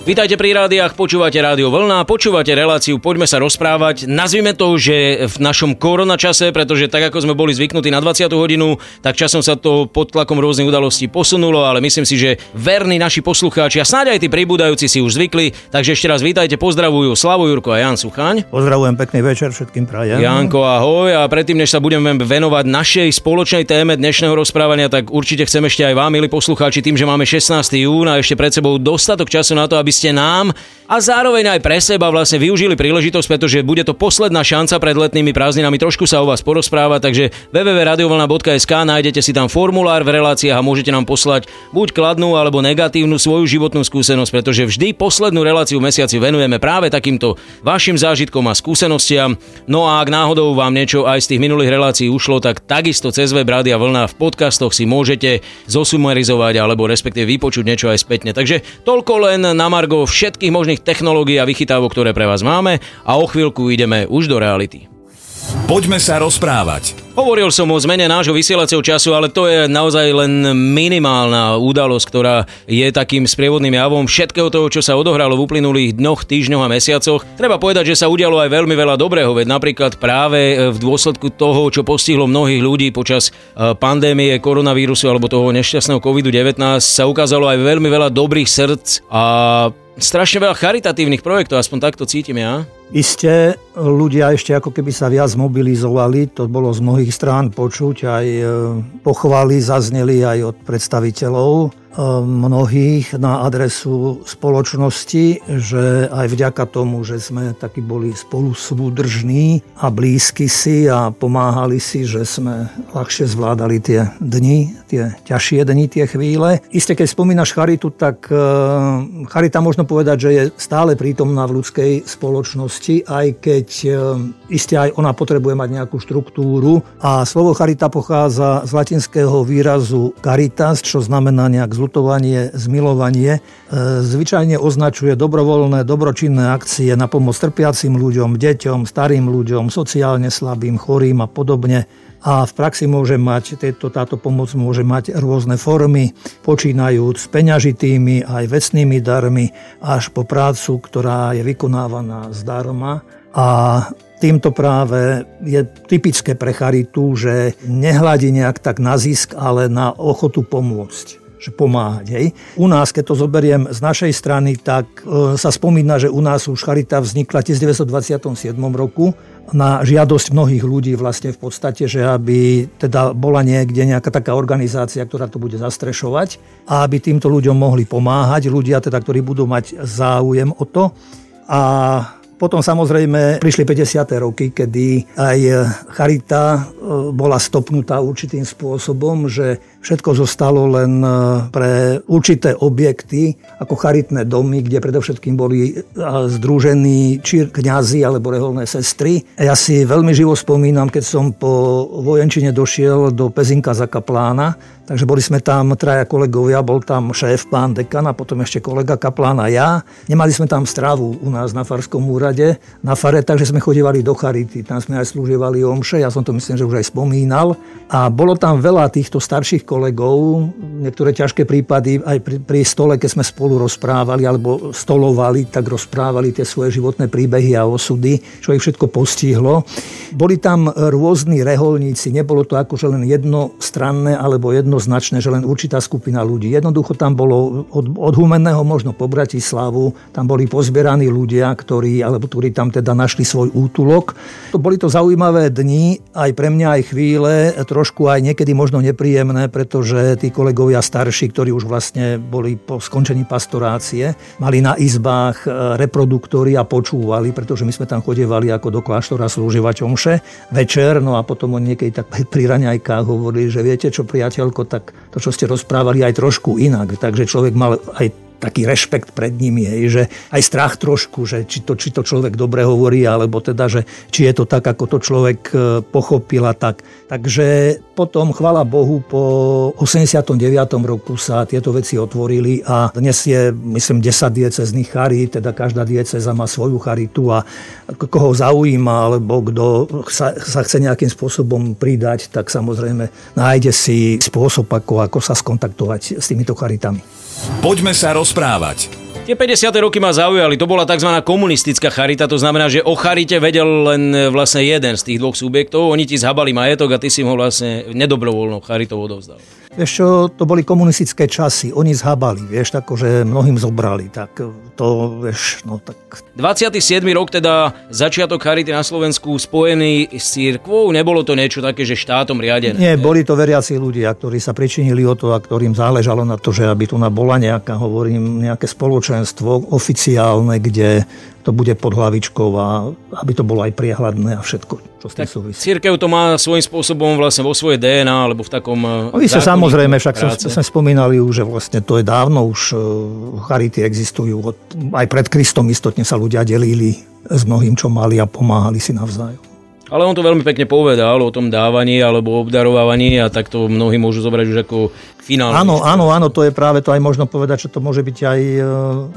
Vítajte pri rádiách, počúvate Rádio Vlna, počúvate reláciu Poďme sa rozprávať. Nazvime to, že v našom korona čase, pretože tak ako sme boli zvyknutí na 20. hodinu, tak časom sa to pod tlakom rôznych udalostí posunulo, ale myslím si, že verní naši poslucháči a snáď aj tí pribúdajúci si už zvykli. Takže ešte raz vítajte, pozdravujú Slavo Jurko a Jan Suchaň. Pozdravujem, pekný večer všetkým prajem. Janko, ahoj. A predtým, než sa budeme venovať našej spoločnej téme dnešného rozprávania, tak určite chcem ešte aj vám, milí poslucháči, tým, že máme 16. jún a ešte pred sebou dostatok času na to, aby ste nám a zároveň aj pre seba vlastne využili príležitosť, pretože bude to posledná šanca pred letnými prázdninami trošku sa o vás porozprávať, takže www.radiovolna.sk nájdete si tam formulár v reláciách a môžete nám poslať buď kladnú alebo negatívnu svoju životnú skúsenosť, pretože vždy poslednú reláciu v mesiaci venujeme práve takýmto vašim zážitkom a skúsenostiam. No a ak náhodou vám niečo aj z tých minulých relácií ušlo, tak takisto cez web Rádia Vlna v podcastoch si môžete zosumarizovať alebo respektíve vypočuť niečo aj spätne. Takže toľko len na Margo všetkých možných technológií a vychytávok, ktoré pre vás máme a o chvíľku ideme už do reality. Poďme sa rozprávať. Hovoril som o zmene nášho vysielacieho času, ale to je naozaj len minimálna udalosť, ktorá je takým sprievodným javom všetkého toho, čo sa odohralo v uplynulých dňoch, týždňoch a mesiacoch. Treba povedať, že sa udialo aj veľmi veľa dobrého, veď napríklad práve v dôsledku toho, čo postihlo mnohých ľudí počas e, pandémie koronavírusu alebo toho nešťastného COVID-19 sa ukázalo aj veľmi veľa dobrých srdc a strašne veľa charitatívnych projektov, aspoň takto cítim ja. Isté, ľudia ešte ako keby sa viac mobilizovali, to bolo z mnohých strán počuť, aj e, pochvály zazneli aj od predstaviteľov mnohých na adresu spoločnosti, že aj vďaka tomu, že sme takí boli spolu súdržní a blízky si a pomáhali si, že sme ľahšie zvládali tie dni, tie ťažšie dni, tie chvíle. Isté, keď spomínaš charitu, tak e, charita možno povedať, že je stále prítomná v ľudskej spoločnosti, aj keď e, iste aj ona potrebuje mať nejakú štruktúru. A slovo charita pochádza z latinského výrazu caritas, čo znamená nejak zlutovanie, zmilovanie, e, zvyčajne označuje dobrovoľné, dobročinné akcie na pomoc trpiacim ľuďom, deťom, starým ľuďom, sociálne slabým, chorým a podobne. A v praxi môže mať, tieto, táto pomoc môže mať rôzne formy, počínajúc s peňažitými aj vecnými darmi, až po prácu, ktorá je vykonávaná zdarma. A týmto práve je typické pre charitu, že nehľadí nejak tak na zisk, ale na ochotu pomôcť že pomáhať. Hej. U nás, keď to zoberiem z našej strany, tak e, sa spomína, že u nás už Charita vznikla v 1927 roku na žiadosť mnohých ľudí vlastne v podstate, že aby teda bola niekde nejaká taká organizácia, ktorá to bude zastrešovať a aby týmto ľuďom mohli pomáhať, ľudia teda, ktorí budú mať záujem o to. A potom samozrejme prišli 50. roky, kedy aj charita e, bola stopnutá určitým spôsobom, že všetko zostalo len e, pre určité objekty, ako charitné domy, kde predovšetkým boli e, združení či kňazi alebo reholné sestry. Ja si veľmi živo spomínam, keď som po vojenčine došiel do Pezinka za kaplána, Takže boli sme tam traja kolegovia, bol tam šéf, pán dekan a potom ešte kolega kaplán ja. Nemali sme tam stravu u nás na farskom úrade, na fare, takže sme chodívali do Charity. Tam sme aj slúživali omše, ja som to myslím, že už aj spomínal. A bolo tam veľa týchto starších kolegov, niektoré ťažké prípady aj pri, pri stole, keď sme spolu rozprávali alebo stolovali, tak rozprávali tie svoje životné príbehy a osudy, čo ich všetko postihlo. Boli tam rôzni reholníci, nebolo to akože len jednostranné alebo jedno jednoznačné, že len určitá skupina ľudí. Jednoducho tam bolo od, od Humenného možno po Bratislavu, tam boli pozbieraní ľudia, ktorí, alebo ktorí tam teda našli svoj útulok. Boli to zaujímavé dni, aj pre mňa aj chvíle, trošku aj niekedy možno nepríjemné, pretože tí kolegovia starší, ktorí už vlastne boli po skončení pastorácie, mali na izbách e, reproduktory a počúvali, pretože my sme tam chodievali ako do kláštora slúživať omše večer, no a potom oni niekedy tak pri raňajkách hovorili, že viete čo, priateľko, tak to, čo ste rozprávali, aj trošku inak. Takže človek mal aj taký rešpekt pred nimi, hej, že aj strach trošku, že či to, či to človek dobre hovorí, alebo teda, že či je to tak, ako to človek e, pochopil a tak. Takže potom, chvala Bohu, po 89. roku sa tieto veci otvorili a dnes je, myslím, 10 diecezných charít, teda každá dieceza má svoju charitu a koho zaujíma, alebo kto sa, sa chce nejakým spôsobom pridať, tak samozrejme nájde si spôsob, ako, ako sa skontaktovať s týmito charitami. Poďme sa rozprávať. Tie 50. roky ma zaujali, to bola tzv. komunistická charita, to znamená, že o charite vedel len e, vlastne jeden z tých dvoch subjektov, oni ti zhabali majetok a ty si ho vlastne nedobrovoľnou charitou odovzdal. Vieš čo, to boli komunistické časy, oni zhabali, vieš, tako, že mnohým zobrali, tak to, vieš, no tak... 27. rok teda začiatok Charity na Slovensku spojený s církvou, nebolo to niečo také, že štátom riadené? Nie, boli to veriaci ľudia, ktorí sa pričinili o to a ktorým záležalo na to, že aby tu bola nejaká, hovorím, nejaké spoločenstvo oficiálne, kde to bude pod hlavičkou a aby to bolo aj priehľadné a všetko, čo s tým súvisí. Církev to má svojím spôsobom vlastne vo svojej DNA alebo v takom... Vy sa samozrejme, však sme spomínali už, že vlastne to je dávno už e, charity existujú. Aj pred Kristom istotne sa ľudia delili s mnohým, čo mali a pomáhali si navzájom. Ale on to veľmi pekne povedal o tom dávaní alebo obdarovávaní a tak to mnohí môžu zobrať už ako finálne. Áno, áno, áno, to je práve to aj možno povedať, že to môže byť aj e,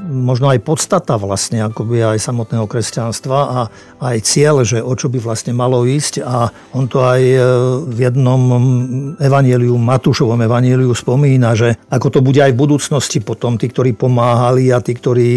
možno aj podstata vlastne akoby aj samotného kresťanstva a aj cieľ, že o čo by vlastne malo ísť a on to aj e, v jednom evanieliu, Matúšovom evanieliu spomína, že ako to bude aj v budúcnosti potom, tí, ktorí pomáhali a tí, ktorí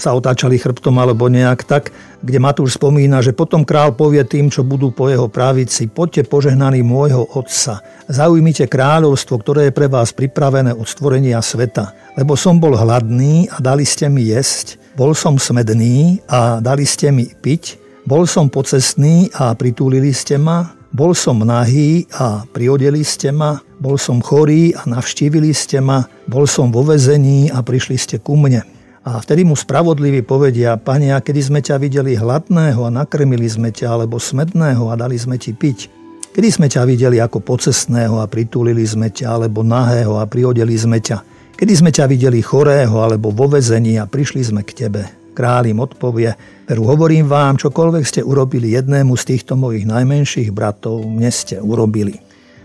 sa otáčali chrbtom alebo nejak tak, kde Matúš spomína, že potom král povie tým, čo budú po jeho pravici, poďte požehnaní môjho otca, zaujmite kráľovstvo, ktoré je pre vás pripravené od stvorenia sveta. Lebo som bol hladný a dali ste mi jesť, bol som smedný a dali ste mi piť, bol som pocestný a pritúlili ste ma, bol som nahý a priodeli ste ma, bol som chorý a navštívili ste ma, bol som vo vezení a prišli ste ku mne. A vtedy mu spravodliví povedia, Pane, a kedy sme ťa videli hladného a nakrmili sme ťa, alebo smedného a dali sme ti piť? Kedy sme ťa videli ako pocestného a pritúlili sme ťa, alebo nahého a priodeli sme ťa? Kedy sme ťa videli chorého alebo vo vezení a prišli sme k tebe? Kráľ im odpovie, veru hovorím vám, čokoľvek ste urobili jednému z týchto mojich najmenších bratov, mne ste urobili.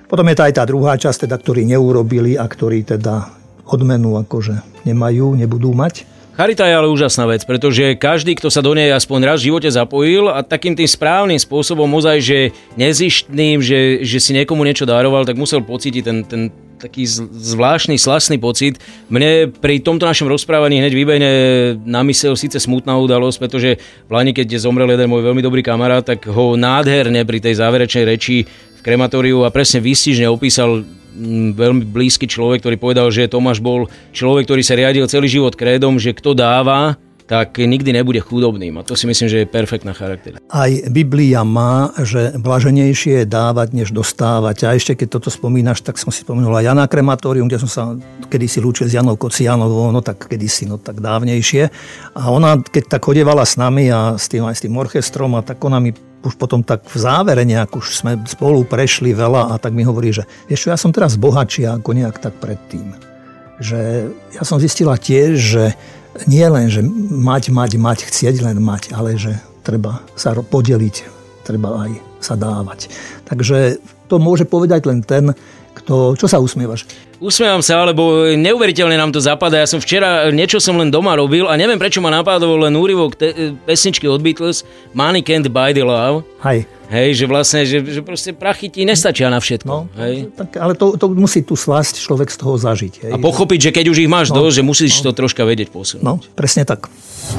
Potom je tá aj tá druhá časť, teda, ktorí neurobili a ktorí teda odmenu akože nemajú, nebudú mať. Charita je ale úžasná vec, pretože každý, kto sa do nej aspoň raz v živote zapojil a takým tým správnym spôsobom ozaj, že nezištným, že, že si niekomu niečo daroval, tak musel pocítiť ten, ten taký zvláštny, slastný pocit. Mne pri tomto našom rozprávaní hneď vybejne na mysel síce smutná udalosť, pretože v Lani, keď zomrel jeden môj veľmi dobrý kamarát, tak ho nádherne pri tej záverečnej reči v krematóriu a presne výstižne opísal veľmi blízky človek, ktorý povedal, že Tomáš bol človek, ktorý sa riadil celý život krédom, že kto dáva, tak nikdy nebude chudobným. A to si myslím, že je perfektná charakter. Aj Biblia má, že blaženejšie je dávať, než dostávať. A ešte keď toto spomínaš, tak som si spomenul aj Jana Krematórium, kde som sa kedysi lúčil s Janou Kocianovou, no tak kedysi, no tak dávnejšie. A ona, keď tak chodevala s nami a s tým, aj s tým orchestrom, a tak ona mi už potom tak v závere nejak už sme spolu prešli veľa a tak mi hovorí, že ešte ja som teraz bohatší ako nejak tak predtým. Že ja som zistila tiež, že nie len, že mať, mať, mať, chcieť len mať, ale že treba sa podeliť, treba aj sa dávať. Takže to môže povedať len ten, kto... Čo sa usmievaš? Usmievam sa, lebo neuveriteľne nám to zapadá. Ja som včera niečo som len doma robil a neviem, prečo ma napadol len úryvok te- pesničky od Beatles Money Can't Buy the Love. Hej. Hej, že vlastne, že, že proste prachy ti nestačia na všetko. No, hej. Tak, ale to, to musí tu slasť človek z toho zažiť. Hej. A pochopiť, že keď už ich máš no, dosť, že musíš no. to troška vedieť posunúť. No, presne tak.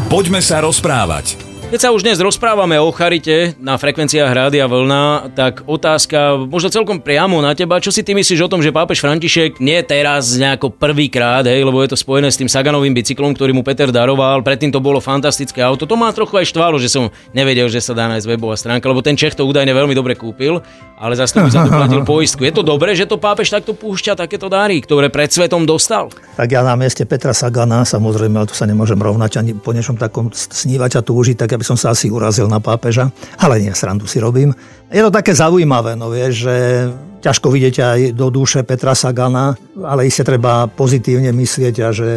Poďme sa rozprávať. Keď sa už dnes rozprávame o charite na frekvenciách Rádia Vlna, tak otázka možno celkom priamo na teba. Čo si ty myslíš o tom, že pápež František nie teraz nejako prvýkrát, hej, lebo je to spojené s tým Saganovým bicyklom, ktorý mu Peter daroval, predtým to bolo fantastické auto. To má trochu aj štvalo, že som nevedel, že sa dá nájsť webová stránka, lebo ten Čech to údajne veľmi dobre kúpil, ale zase to za to platil poistku. Je to dobré, že to pápež takto púšťa takéto dáry, ktoré pred svetom dostal? Tak ja na mieste Petra Sagana, samozrejme, ale to sa nemôžem rovnať ani po niečom takom snívať a túžiť, tak by som sa asi urazil na pápeža, ale nie, srandu si robím. Je to také zaujímavé, no vieš, že ťažko vidieť aj do duše Petra Sagana, ale iste treba pozitívne myslieť a že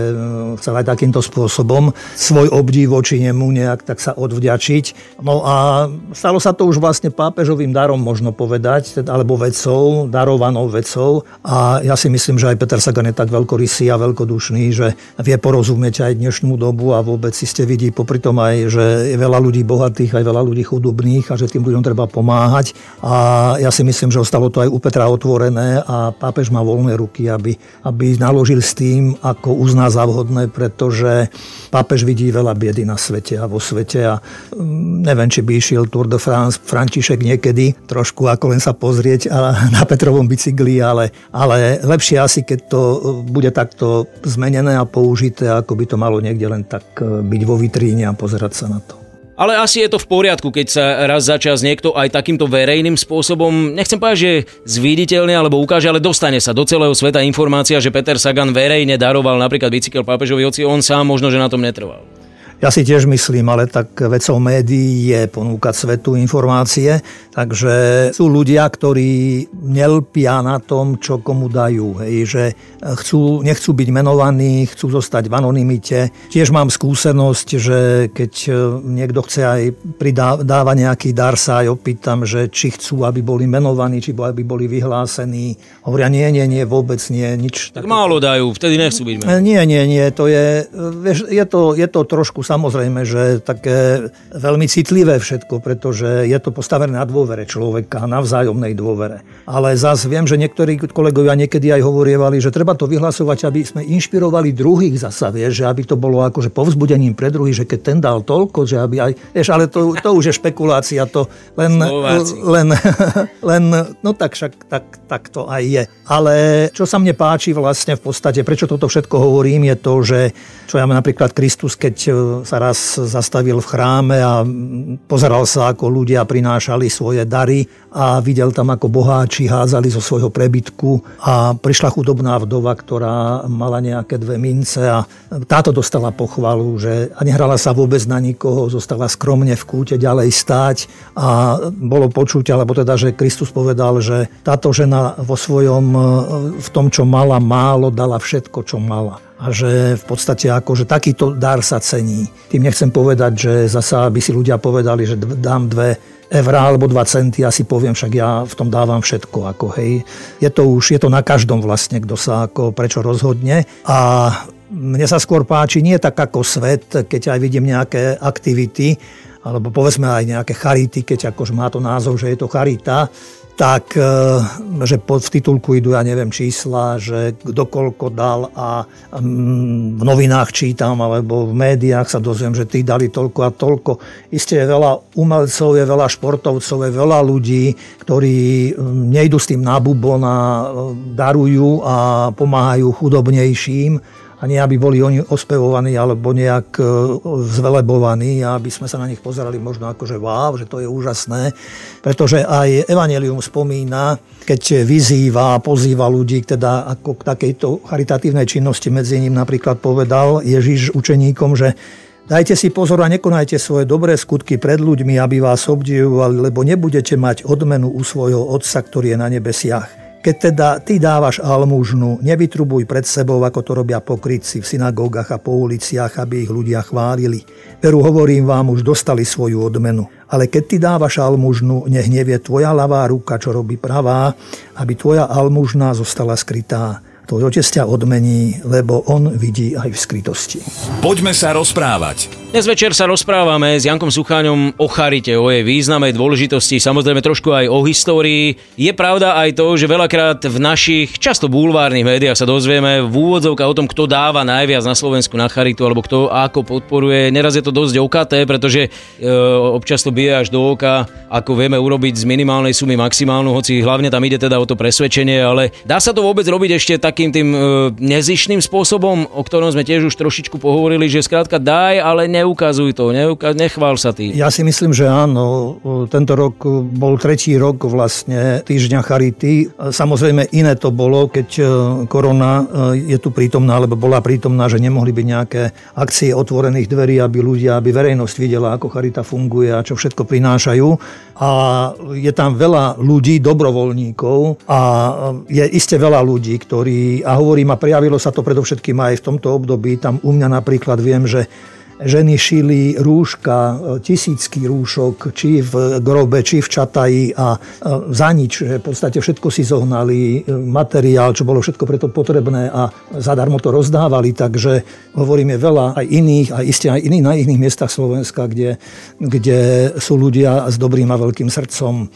sa aj takýmto spôsobom svoj obdiv voči nemu nejak tak sa odvďačiť. No a stalo sa to už vlastne pápežovým darom, možno povedať, alebo vecou, darovanou vecou. A ja si myslím, že aj Peter Sagan je tak veľkorysý a veľkodušný, že vie porozumieť aj dnešnú dobu a vôbec si ste vidí popri tom aj, že je veľa ľudí bohatých, aj veľa ľudí chudobných a že tým ľuďom treba pomáhať. A ja si myslím, že ostalo to aj u Petra otvorené a pápež má voľné ruky, aby, aby naložil s tým, ako uzná za vhodné, pretože pápež vidí veľa biedy na svete a vo svete a mm, neviem, či by išiel Tour de France František niekedy, trošku ako len sa pozrieť na Petrovom bicykli, ale, ale lepšie asi, keď to bude takto zmenené a použité, ako by to malo niekde len tak e, byť vo vitríne a pozerať sa na to. Ale asi je to v poriadku, keď sa raz za čas niekto aj takýmto verejným spôsobom, nechcem povedať, že zviditeľne alebo ukáže, ale dostane sa do celého sveta informácia, že Peter Sagan verejne daroval napríklad bicykel pápežovi, hoci on sám možno, že na tom netrval. Ja si tiež myslím, ale tak vecou médií je ponúkať svetu informácie, takže sú ľudia, ktorí nelpia na tom, čo komu dajú. Hej, že chcú, nechcú byť menovaní, chcú zostať v anonimite. Tiež mám skúsenosť, že keď niekto chce aj pridávať nejaký dar, sa aj opýtam, že či chcú, aby boli menovaní, či aby boli vyhlásení. Hovoria, nie, nie, nie, vôbec nie, nič. Tak málo dajú, vtedy nechcú byť menovaní. Nie, nie, nie, to je, vieš, je, to, je to trošku samozrejme, že také veľmi citlivé všetko, pretože je to postavené na dôvere človeka, na vzájomnej dôvere. Ale zase viem, že niektorí kolegovia niekedy aj hovorievali, že treba to vyhlasovať, aby sme inšpirovali druhých zasa, vieš, že aby to bolo akože povzbudením pre druhých, že keď ten dal toľko, že aby aj, vieš, ale to, to už je špekulácia, to len, len, len, no tak však tak, tak to aj je. Ale čo sa mne páči vlastne v podstate, prečo toto všetko hovorím, je to, že čo ja napríklad Kristus, keď sa raz zastavil v chráme a pozeral sa, ako ľudia prinášali svoje dary a videl tam, ako boháči hádzali zo svojho prebytku a prišla chudobná vdova, ktorá mala nejaké dve mince a táto dostala pochvalu, že a nehrala sa vôbec na nikoho, zostala skromne v kúte ďalej stáť a bolo počuť, alebo teda, že Kristus povedal, že táto žena vo svojom, v tom, čo mala málo, dala všetko, čo mala a že v podstate že takýto dar sa cení. Tým nechcem povedať, že zasa by si ľudia povedali, že dám dve eurá alebo 2 centy, ja si poviem, však ja v tom dávam všetko. Ako, hej. Je to už, je to na každom vlastne, kto sa ako prečo rozhodne. A mne sa skôr páči nie tak ako svet, keď aj vidím nejaké aktivity, alebo povedzme aj nejaké charity, keď akože má to názov, že je to charita, tak e, že v titulku idú, ja neviem, čísla, že kto koľko dal a v novinách čítam alebo v médiách sa dozviem, že tí dali toľko a toľko. Isté je veľa umelcov, je veľa športovcov, je veľa ľudí, ktorí nejdu s tým na bubon a e, darujú a pomáhajú chudobnejším a nie aby boli oni ospevovaní alebo nejak e, zvelebovaní a aby sme sa na nich pozerali možno ako, že wow, že to je úžasné. Pretože aj Evangelium spomína, keď vyzýva a pozýva ľudí teda ako k takejto charitatívnej činnosti, medzi ním napríklad povedal Ježiš učeníkom, že Dajte si pozor a nekonajte svoje dobré skutky pred ľuďmi, aby vás obdivovali, lebo nebudete mať odmenu u svojho Otca, ktorý je na nebesiach. Keď teda ty dávaš almužnu, nevytrubuj pred sebou, ako to robia pokrytci v synagógach a po uliciach, aby ich ľudia chválili. Veru hovorím vám, už dostali svoju odmenu. Ale keď ty dávaš almužnu, nech nevie tvoja ľavá ruka, čo robí pravá, aby tvoja almužna zostala skrytá tvoj otec ťa odmení, lebo on vidí aj v skrytosti. Poďme sa rozprávať. Dnes večer sa rozprávame s Jankom Sucháňom o charite, o jej význame, dôležitosti, samozrejme trošku aj o histórii. Je pravda aj to, že veľakrát v našich často bulvárnych médiách sa dozvieme v úvodzovkách o tom, kto dáva najviac na Slovensku na charitu, alebo kto ako podporuje. Neraz je to dosť okaté, pretože e, občas to bije až do oka, ako vieme urobiť z minimálnej sumy maximálnu, hoci hlavne tam ide teda o to presvedčenie, ale dá sa to vôbec robiť ešte tak takým tým e, nezišným spôsobom, o ktorom sme tiež už trošičku pohovorili, že skrátka daj, ale neukazuj to, neuka- nechvál sa ty. Ja si myslím, že áno. Tento rok bol tretí rok vlastne týždňa Charity. Samozrejme iné to bolo, keď e, korona e, je tu prítomná, alebo bola prítomná, že nemohli byť nejaké akcie otvorených dverí, aby ľudia, aby verejnosť videla, ako Charita funguje a čo všetko prinášajú. A je tam veľa ľudí, dobrovoľníkov a je iste veľa ľudí, ktorí, a hovorím, a prejavilo sa to predovšetkým aj v tomto období, tam u mňa napríklad viem, že ženy šili rúška, tisícky rúšok, či v grobe, či v čataji a za nič, v podstate všetko si zohnali, materiál, čo bolo všetko preto potrebné a zadarmo to rozdávali, takže hovoríme veľa aj iných, aj iste aj iných na iných miestach Slovenska, kde, kde sú ľudia s dobrým a veľkým srdcom.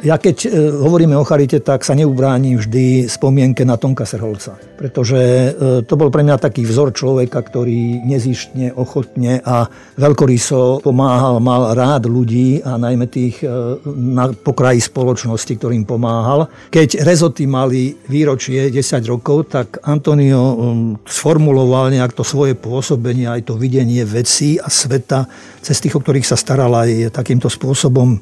Ja keď e, hovoríme o charite, tak sa neubránim vždy spomienke na Tonka Serholca. Pretože e, to bol pre mňa taký vzor človeka, ktorý nezištne, ochotne a veľkoryso pomáhal, mal rád ľudí a najmä tých e, na pokraji spoločnosti, ktorým pomáhal. Keď rezoty mali výročie 10 rokov, tak Antonio sformuloval nejak to svoje pôsobenie, aj to videnie vecí a sveta, cez tých, o ktorých sa staral aj takýmto spôsobom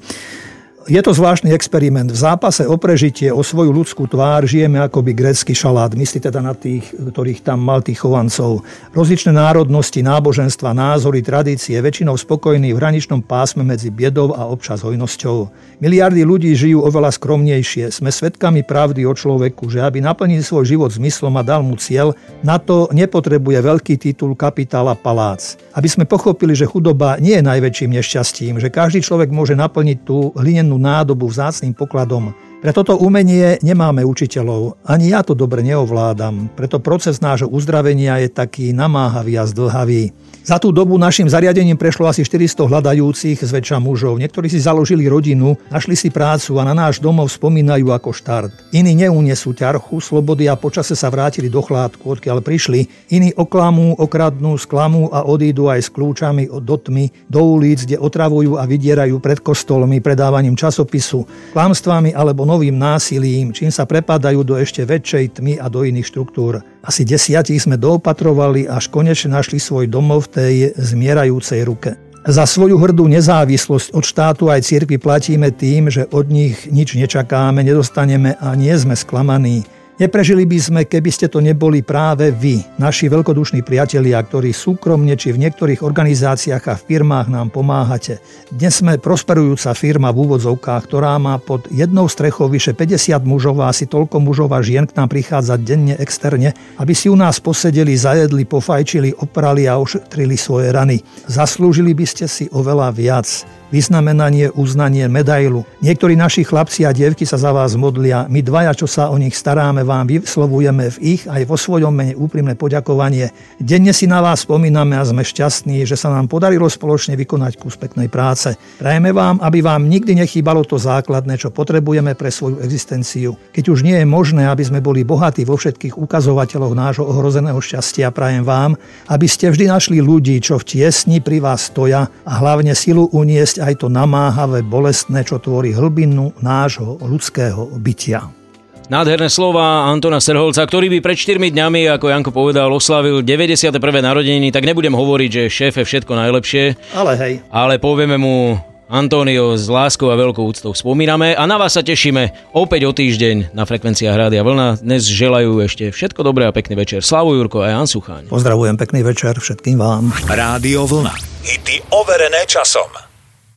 je to zvláštny experiment. V zápase o prežitie, o svoju ľudskú tvár žijeme akoby grécky šalát. Myslí teda na tých, ktorých tam mal tých chovancov. Rozličné národnosti, náboženstva, názory, tradície, väčšinou spokojní v hraničnom pásme medzi biedou a občas hojnosťou. Miliardy ľudí žijú oveľa skromnejšie. Sme svedkami pravdy o človeku, že aby naplnil svoj život zmyslom a dal mu cieľ, na to nepotrebuje veľký titul, kapitál palác. Aby sme pochopili, že chudoba nie je najväčším nešťastím, že každý človek môže naplniť tú hlinenú nado obuzac in pokladoma. Pre toto umenie nemáme učiteľov. Ani ja to dobre neovládam. Preto proces nášho uzdravenia je taký namáhavý a zdlhavý. Za tú dobu našim zariadením prešlo asi 400 hľadajúcich zväčša mužov. Niektorí si založili rodinu, našli si prácu a na náš domov spomínajú ako štart. Iní neunesú ťarchu, slobody a počase sa vrátili do chládku, odkiaľ prišli. Iní oklamú, okradnú, sklamú a odídu aj s kľúčami od dotmy do ulic, kde otravujú a vydierajú pred kostolmi predávaním časopisu, klamstvami alebo novým násilím, čím sa prepadajú do ešte väčšej tmy a do iných štruktúr. Asi desiatich sme doopatrovali, až konečne našli svoj domov v tej zmierajúcej ruke. Za svoju hrdú nezávislosť od štátu aj cirkvi platíme tým, že od nich nič nečakáme, nedostaneme a nie sme sklamaní. Neprežili by sme, keby ste to neboli práve vy, naši veľkodušní priatelia, ktorí súkromne či v niektorých organizáciách a firmách nám pomáhate. Dnes sme prosperujúca firma v úvodzovkách, ktorá má pod jednou strechou vyše 50 mužov a asi toľko mužov a žien k nám prichádza denne externe, aby si u nás posedeli, zajedli, pofajčili, oprali a ošetrili svoje rany. Zaslúžili by ste si oveľa viac vyznamenanie, uznanie, medailu. Niektorí naši chlapci a dievky sa za vás modlia. My dvaja, čo sa o nich staráme, vám vyslovujeme v ich aj vo svojom mene úprimné poďakovanie. Denne si na vás spomíname a sme šťastní, že sa nám podarilo spoločne vykonať kus peknej práce. Prajeme vám, aby vám nikdy nechýbalo to základné, čo potrebujeme pre svoju existenciu. Keď už nie je možné, aby sme boli bohatí vo všetkých ukazovateľoch nášho ohrozeného šťastia, prajem vám, aby ste vždy našli ľudí, čo v tiesni pri vás stoja a hlavne silu uniesť aj to namáhavé, bolestné, čo tvorí hlbinu nášho ľudského bytia. Nádherné slova Antona Serholca, ktorý by pred 4 dňami, ako Janko povedal, oslavil 91. narodeniny, tak nebudem hovoriť, že šéfe všetko najlepšie. Ale hej. Ale povieme mu Antonio s láskou a veľkou úctou spomíname a na vás sa tešíme opäť o týždeň na frekvenciách Rádia Vlna. Dnes želajú ešte všetko dobré a pekný večer. Slavu Jurko a Jan Sucháň. Pozdravujem, pekný večer všetkým vám. Rádio Vlna. Hity overené časom.